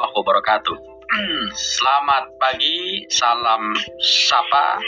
warahmatullahi wabarakatuh. Selamat pagi, salam sapa